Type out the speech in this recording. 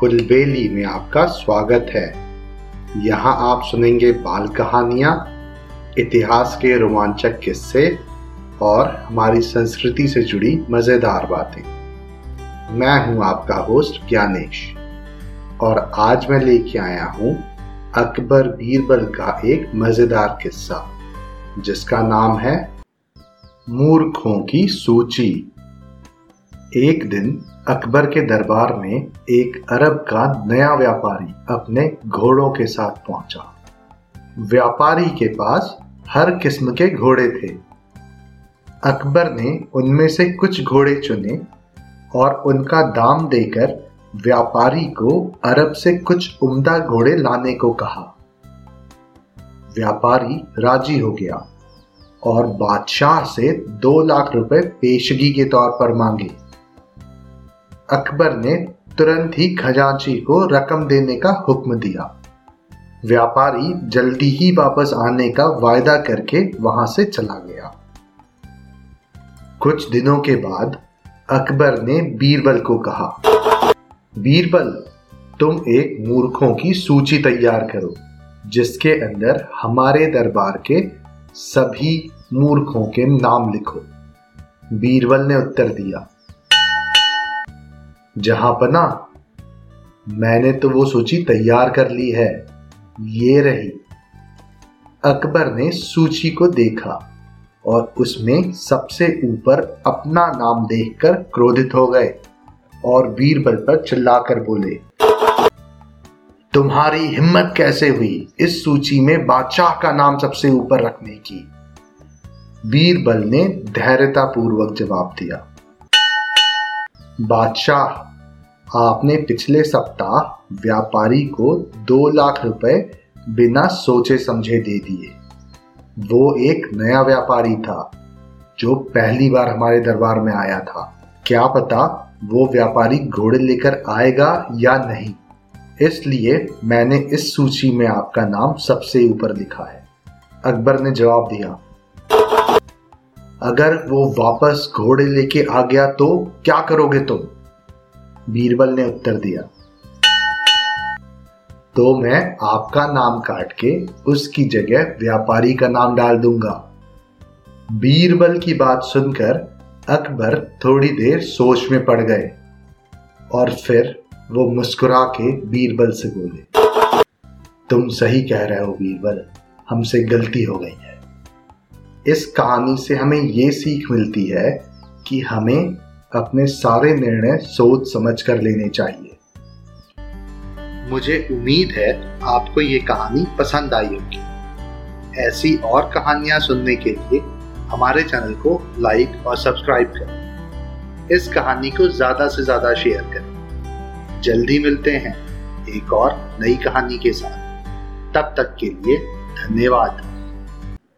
कुलबेली में आपका स्वागत है। यहाँ आप सुनेंगे बाल कहानियाँ, इतिहास के रोमांचक किस्से और हमारी संस्कृति से जुड़ी मज़ेदार बातें। मैं हूँ आपका होस्ट ज्ञानेश और आज मैं लेके आया हूँ अकबर बीरबल का एक मज़ेदार किस्सा, जिसका नाम है मूर्खों की सूची। एक दिन अकबर के दरबार में एक अरब का नया व्यापारी अपने घोड़ों के साथ पहुँचा। व्यापारी के पास हर किस्म के घोड़े थे। अकबर ने उनमें से कुछ घोड़े चुने और उनका दाम देकर व्यापारी को अरब से कुछ उम्दा घोड़े लाने को कहा। व्यापारी राज़ी हो गया और बादशाह से दो लाख रुपए पेशगी के तौर पर मांगे। अकबर ने तुरंत ही खजांची को रकम देने का हुक्म दिया। व्यापारी जल्दी ही वापस आने का वायदा करके वहाँ से चला गया। कुछ दिनों के बाद अकबर ने बीरबल को कहा, बीरबल, तुम एक मूर्खों की सूची तैयार करो, जिसके अंदर हमारे दरबार के सभी मूर्खों के नाम लिखो। बीरबल ने उत्तर दिया जहाँ पना, मैंने तो वो सूची तैयार कर ली है। ये रही। अकबर ने सूची को देखा और उसमें सबसे ऊपर अपना नाम देखकर क्रोधित हो गए और बीरबल पर चिल्लाकर बोले, तुम्हारी हिम्मत कैसे हुई इस सूची में बादशाह का नाम सबसे ऊपर रखने की? बीरबल ने धैर्यतापूर्वक जवाब दिया बादशाह, आपने पिछले सप्ताह व्यापारी को दो लाख रुपए बिना सोचे समझे दे दिए। वो एक नया व्यापारी था, जो पहली बार हमारे दरबार में आया था। क्या पता वो व्यापारी घोड़े लेकर आएगा या नहीं? इसलिए मैंने इस सूची में आपका नाम सबसे ऊपर लिखा है। अकबर ने जवाब दिया अगर वो वापस घोड़े लेके आ गया तो क्या करोगे तुम? बीरबल ने उत्तर दिया। तो मैं आपका नाम काट के उसकी जगह व्यापारी का नाम डाल दूँगा। बीरबल की बात सुनकर अकबर थोड़ी देर सोच में पड़ गए और फिर वो मुस्कुरा के बीरबल से बोले, तुम सही कह रहे हो बीरबल, हमसे गलती हो गई है। इस कहानी से हमें ये सीख मिलती है कि हमें अपने सारे निर्णय सोच समझ कर लेने चाहिए। मुझे उम्मीद है आपको ये कहानी पसंद आई होगी। ऐसी और कहानियाँ सुनने के लिए हमारे चैनल को लाइक और सब्सक्राइब करें। इस कहानी को ज़्यादा से ज़्यादा शेयर करें। जल्दी मिलते हैं एक और नई कहानी के साथ। तब तक के लिए धन्यवाद।